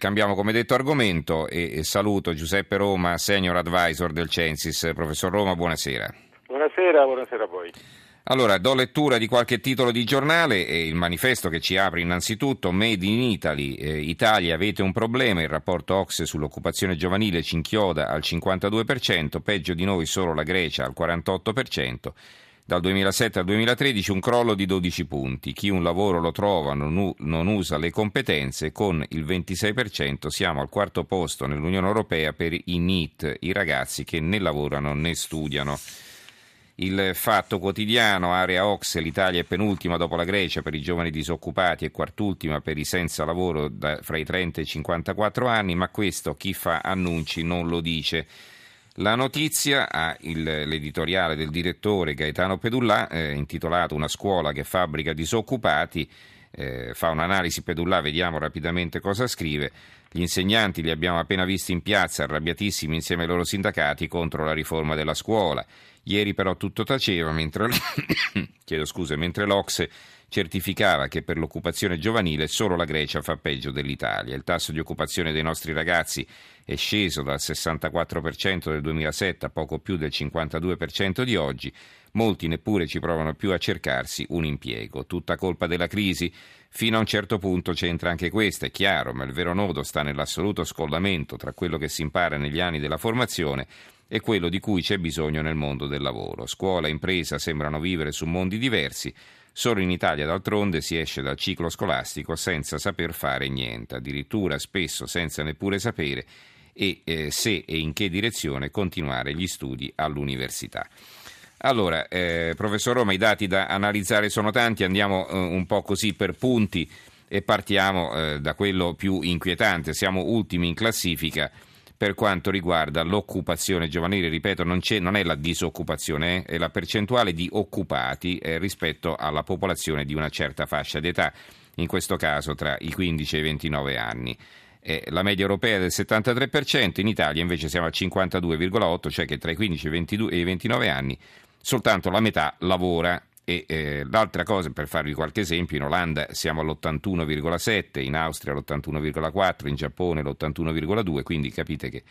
Cambiamo come detto argomento e saluto Giuseppe Roma, Senior Advisor del Censis. Professor Roma, buonasera. Buonasera, buonasera a voi. Allora, do lettura di qualche titolo di giornale e il manifesto che ci apre innanzitutto Made in Italy, eh, Italia avete un problema, il rapporto Ox sull'occupazione giovanile ci inchioda al 52%, peggio di noi solo la Grecia al 48%. Dal 2007 al 2013 un crollo di 12 punti. Chi un lavoro lo trova non, non usa le competenze. Con il 26% siamo al quarto posto nell'Unione Europea per i NEET, i ragazzi che né lavorano né studiano. Il fatto quotidiano, area Ox, l'Italia è penultima dopo la Grecia per i giovani disoccupati e quartultima per i senza lavoro da, fra i 30 e i 54 anni, ma questo chi fa annunci non lo dice. La notizia ha il, l'editoriale del direttore Gaetano Pedullà, eh, intitolato Una scuola che fabbrica disoccupati. Eh, fa un'analisi Pedullà, vediamo rapidamente cosa scrive. Gli insegnanti li abbiamo appena visti in piazza, arrabbiatissimi insieme ai loro sindacati contro la riforma della scuola. Ieri però tutto taceva, mentre, scusa, mentre l'Ocse certificava che per l'occupazione giovanile solo la Grecia fa peggio dell'Italia. Il tasso di occupazione dei nostri ragazzi è sceso dal 64% del 2007 a poco più del 52% di oggi. Molti neppure ci provano più a cercarsi un impiego. Tutta colpa della crisi? Fino a un certo punto c'entra anche questa, è chiaro, ma il vero nodo sta nell'assoluto scollamento tra quello che si impara negli anni della formazione e quello di cui c'è bisogno nel mondo del lavoro. Scuola e impresa sembrano vivere su mondi diversi, Solo in Italia, d'altronde, si esce dal ciclo scolastico senza saper fare niente, addirittura spesso senza neppure sapere e eh, se e in che direzione continuare gli studi all'università. Allora, eh, professor Roma, i dati da analizzare sono tanti, andiamo eh, un po' così per punti e partiamo eh, da quello più inquietante. Siamo ultimi in classifica per quanto riguarda l'occupazione giovanile, ripeto, non, non è la disoccupazione, eh, è la percentuale di occupati eh, rispetto alla popolazione di una certa fascia d'età, in questo caso tra i 15 e i 29 anni. Eh, la media europea è del 73%, in Italia invece siamo al 52,8%, cioè che tra i 15 e i 29 anni soltanto la metà lavora e eh, l'altra cosa, per farvi qualche esempio, in Olanda siamo all'81,7, in Austria all'81,4, in Giappone l'81,2, quindi capite che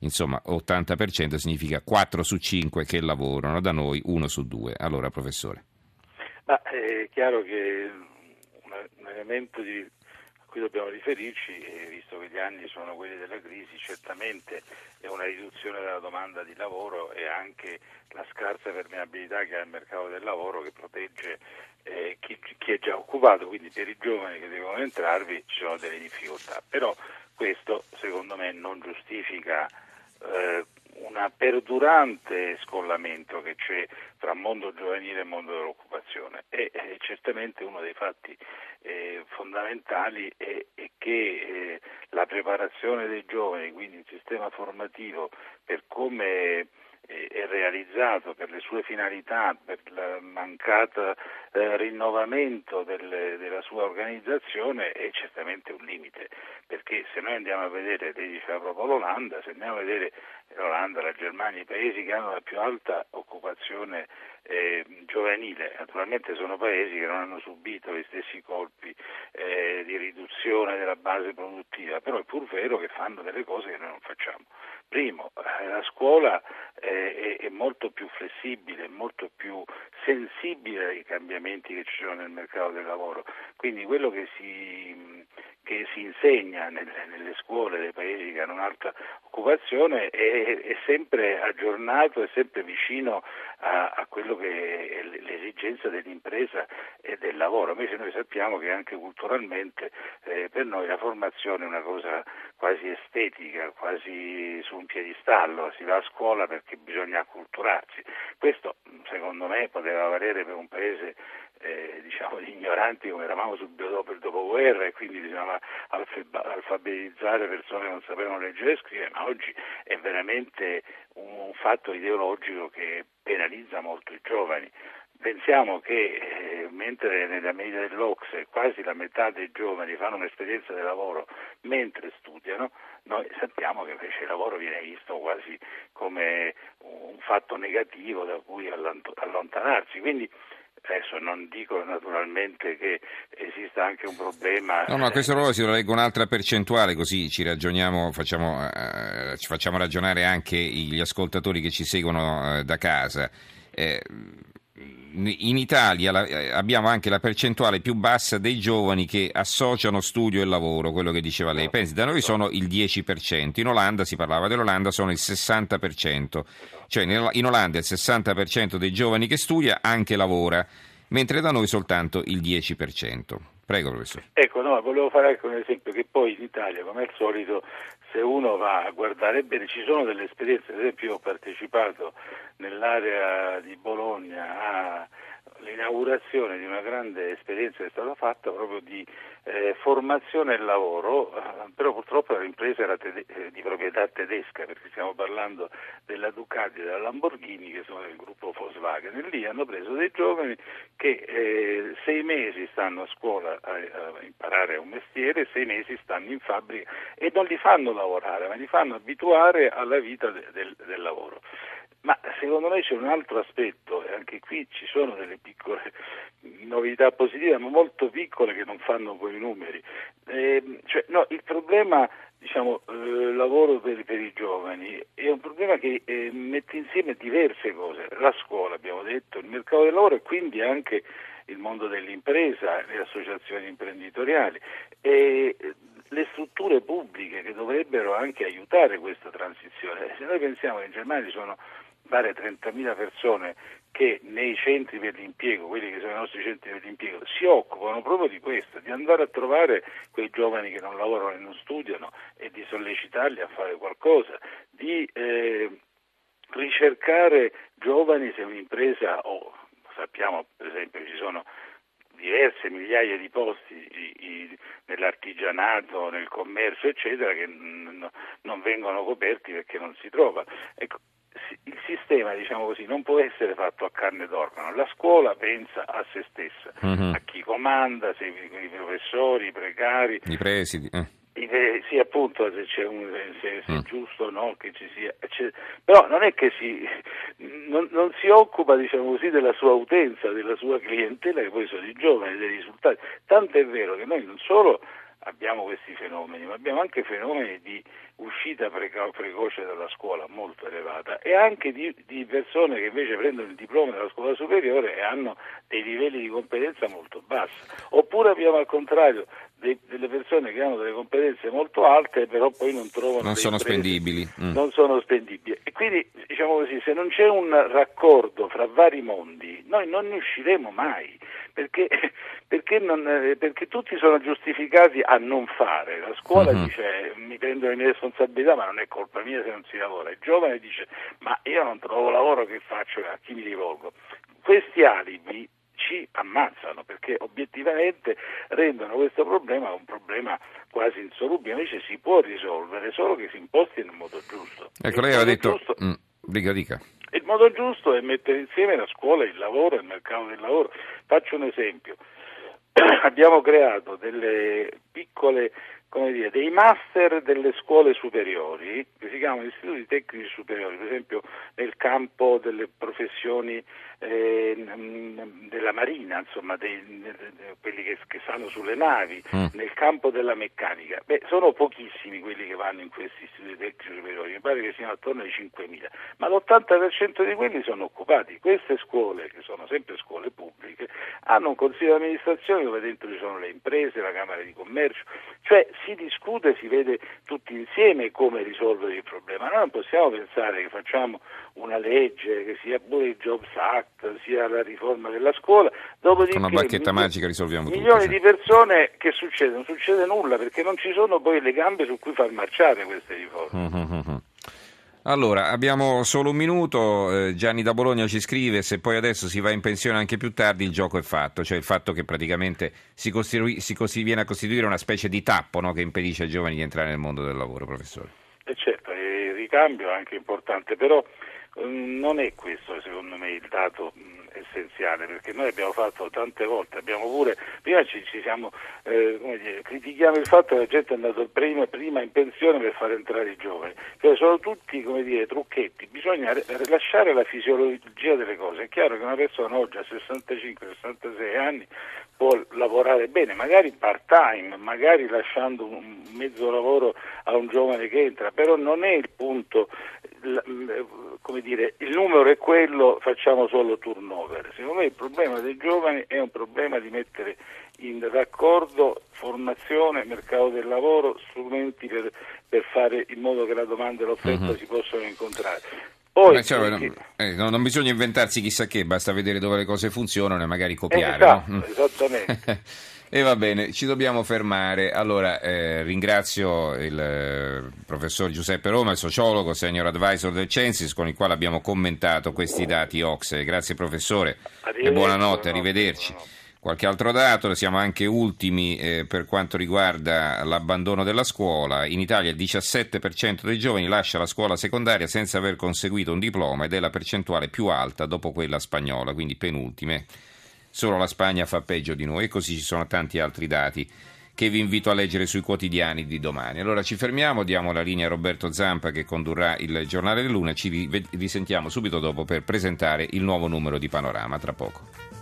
insomma 80% significa 4 su 5 che lavorano, da noi 1 su 2. Allora, professore. Ma è chiaro che un elemento di cui dobbiamo riferirci, visto che gli anni sono quelli della crisi, certamente è una riduzione della domanda di lavoro e anche la scarsa permeabilità che ha il mercato del lavoro che protegge eh, chi, chi, è già occupato, quindi per i giovani che devono entrarvi ci sono delle difficoltà. Però questo secondo me non giustifica eh, un perdurante scollamento che c'è tra mondo giovanile e mondo dell'occupazione. E, e certamente uno dei fatti eh, fondamentali è, è che eh, la preparazione dei giovani, quindi il sistema formativo per come è realizzato per le sue finalità, per il mancato eh, rinnovamento del, della sua organizzazione è certamente un limite, perché se noi andiamo a vedere, lei diceva proprio l'Olanda, se andiamo a vedere l'Olanda, la Germania, i paesi che hanno la più alta occupazione eh, giovanile, naturalmente sono paesi che non hanno subito gli stessi colpi eh, di riduzione della base produttiva, però è pur vero che fanno delle cose che noi non facciamo. Primo, eh, la scuola eh, è, molto più flessibile, molto più sensibile ai cambiamenti che ci sono nel mercato del lavoro, quindi quello che si, che si insegna nelle, nelle, scuole dei paesi che hanno un'alta occupazione è, è sempre aggiornato, è sempre vicino a, a, quello che è l'esigenza dell'impresa e del lavoro. Invece noi sappiamo che anche culturalmente eh, per noi la formazione è una cosa quasi estetica, quasi su un piedistallo, si va a scuola perché bisogna acculturarsi. Questo secondo me poteva valere per un paese eh, diciamo di ignoranti come eravamo subito dopo il dopoguerra e quindi bisognava alfabetizzare persone che non sapevano leggere e scrivere, ma oggi è veramente un fatto ideologico che penalizza molto i giovani. Pensiamo che eh, mentre nella media dell'Ocse quasi la metà dei giovani fanno un'esperienza di lavoro mentre studiano, noi sappiamo che invece il lavoro viene visto quasi come un fatto negativo da cui allontanarsi. Quindi Adesso non dico naturalmente che esista anche un problema. No, no, a questo proposito leggo un'altra percentuale, così ci ragioniamo, facciamo, eh, ci facciamo ragionare anche gli ascoltatori che ci seguono eh, da casa. Eh, in Italia eh, abbiamo anche la percentuale più bassa dei giovani che associano studio e lavoro, quello che diceva lei. Pensi, da noi sono il 10%, in Olanda si parlava dell'Olanda, sono il 60%, cioè in Olanda il 60% dei giovani che studia anche lavora, mentre da noi soltanto il 10%. Prego, professore. Ecco, no, volevo fare anche un esempio che poi in Italia, come al solito, se uno va a guardare bene, ci sono delle esperienze, ad esempio io ho partecipato nell'area di Bologna all'inaugurazione di una grande esperienza che è stata fatta proprio di eh, formazione e lavoro, eh, però purtroppo l'impresa era tede- eh, di proprietà tedesca perché stiamo parlando della Ducati e della Lamborghini che sono del gruppo Volkswagen e lì hanno preso dei giovani che eh, sei mesi stanno a scuola a, a, imparare un mestiere, sei mesi stanno in fabbrica e non li fanno lavorare ma li fanno abituare alla vita de- del, del lavoro. Ma secondo me c'è un altro aspetto, e anche qui ci sono delle piccole novità positive, ma molto piccole che non fanno poi i numeri. Eh, cioè, no, il problema diciamo, eh, lavoro per, per, i giovani è un problema che eh, mette insieme diverse cose, la scuola abbiamo detto, il mercato del lavoro e quindi anche il mondo dell'impresa, le associazioni imprenditoriali e le strutture pubbliche che dovrebbero anche aiutare questa transizione. Se noi pensiamo che in Germania ci sono pare 30.000 persone che nei centri per l'impiego, quelli che sono i nostri centri per l'impiego, si occupano proprio di questo, di andare a trovare quei giovani che non lavorano e non studiano e di sollecitarli a fare qualcosa, di eh, ricercare giovani se un'impresa, o oh, sappiamo per esempio che ci sono diverse migliaia di posti i, i, nell'artigianato, nel commercio, eccetera, che n- non vengono coperti perché non si trova. Ecco, il sistema diciamo così, non può essere fatto a carne d'organo, la scuola pensa a se stessa, uh-huh. a chi comanda, se, i professori, i precari, i presidi. Eh. Sì, appunto, se, c'è un, se, se mm. è giusto o no che ci sia, però non è che si, non, non, si occupa diciamo così, della sua utenza, della sua clientela, che poi sono i giovani, dei risultati. Tanto è vero che noi non solo abbiamo questi fenomeni, ma abbiamo anche fenomeni di uscita preco- precoce dalla scuola molto elevata e anche di, di, persone che invece prendono il diploma della scuola superiore e hanno dei livelli di competenza molto bassi. Oppure abbiamo al contrario dei, delle persone che hanno delle competenze molto alte però poi non trovano... Non sono imprese, spendibili. Mm. Non sono spendibili. E quindi diciamo così, se non c'è un raccordo fra vari mondi, noi non ne usciremo mai perché, perché, non, eh, perché, tutti sono giustificati a non fare. La scuola uh-huh. dice mi prendo le mie responsabilità ma non è colpa mia se non si lavora. Il giovane dice ma io non trovo lavoro che faccio, a chi mi rivolgo? Questi alibi ci ammazzano perché obiettivamente rendono questo problema un problema quasi insolubile, invece si può risolvere solo che si imposti nel modo giusto. Ecco, lei aveva detto... Giusto... Mm, dica, dica. Il modo giusto è mettere insieme la scuola, il lavoro, il mercato del lavoro. Faccio un esempio. Abbiamo creato delle piccole come dire, dei master delle scuole superiori, che si chiamano istituti tecnici superiori, per esempio nel campo delle professioni eh, della marina, insomma, dei, de, de, quelli che, che, stanno sulle navi, mm. nel campo della meccanica. Beh, sono pochissimi quelli che vanno in questi istituti tecnici superiori, mi pare che siano attorno ai 5.000, ma l'80% di quelli sono occupati. Queste scuole, che sono sempre scuole pubbliche, hanno un consiglio di amministrazione dove dentro ci sono le imprese, la Camera di Commercio, cioè si discute, si vede tutti insieme come risolvere il problema. Noi non possiamo pensare che facciamo una legge che sia pure il Jobs Act, sia la riforma della scuola, dopodiché una bacchetta milioni, magica risolviamo tutto. Milioni sì. di persone che succede? Non succede nulla perché non ci sono poi le gambe su cui far marciare queste riforme. Mm-hmm. Allora, abbiamo solo un minuto, eh, Gianni da Bologna ci scrive, se poi adesso si va in pensione anche più tardi il gioco è fatto, cioè il fatto che praticamente si, costru- si costru- viene a costituire una specie di tappo no, che impedisce ai giovani di entrare nel mondo del lavoro, professore. E certo, il ricambio è anche importante, però um, non è questo secondo me il dato um, essenziale perché noi abbiamo fatto tante volte, abbiamo pure, prima ci, ci siamo, eh, dire, critichiamo il fatto che la gente è andata prima, prima, in pensione per far entrare i giovani, cioè sono tutti dire, trucchetti, bisogna rilasciare la fisiologia delle cose, è chiaro che una persona oggi a 65-66 anni può lavorare bene, magari part time, magari lasciando un mezzo lavoro a un giovane che entra, però non è il punto, come dire, il numero è quello, facciamo solo turnover. Secondo me il problema dei giovani è un problema di mettere in raccordo formazione, mercato del lavoro, strumenti per, per fare in modo che la domanda e l'offerta uh-huh. si possano incontrare. Poi, cioè, perché... eh, non, non, bisogna inventarsi chissà che, basta vedere dove le cose funzionano e magari copiare. Esatto, no? esattamente. e va bene, ci dobbiamo fermare. Allora, eh, ringrazio il eh, professor Giuseppe Roma, il sociologo, senior advisor del Censis, con il quale abbiamo commentato questi dati OXE. Grazie professore e buonanotte, arrivederci. Buonanotte. Qualche altro dato, siamo anche ultimi eh, per quanto riguarda l'abbandono della scuola. In Italia il 17% dei giovani lascia la scuola secondaria senza aver conseguito un diploma ed è la percentuale più alta dopo quella spagnola, quindi penultime. Solo la Spagna fa peggio di noi e così ci sono tanti altri dati che vi invito a leggere sui quotidiani di domani. Allora ci fermiamo, diamo la linea a Roberto Zampa che condurrà il giornale dell'Una e ci risentiamo subito dopo per presentare il nuovo numero di Panorama. Tra poco.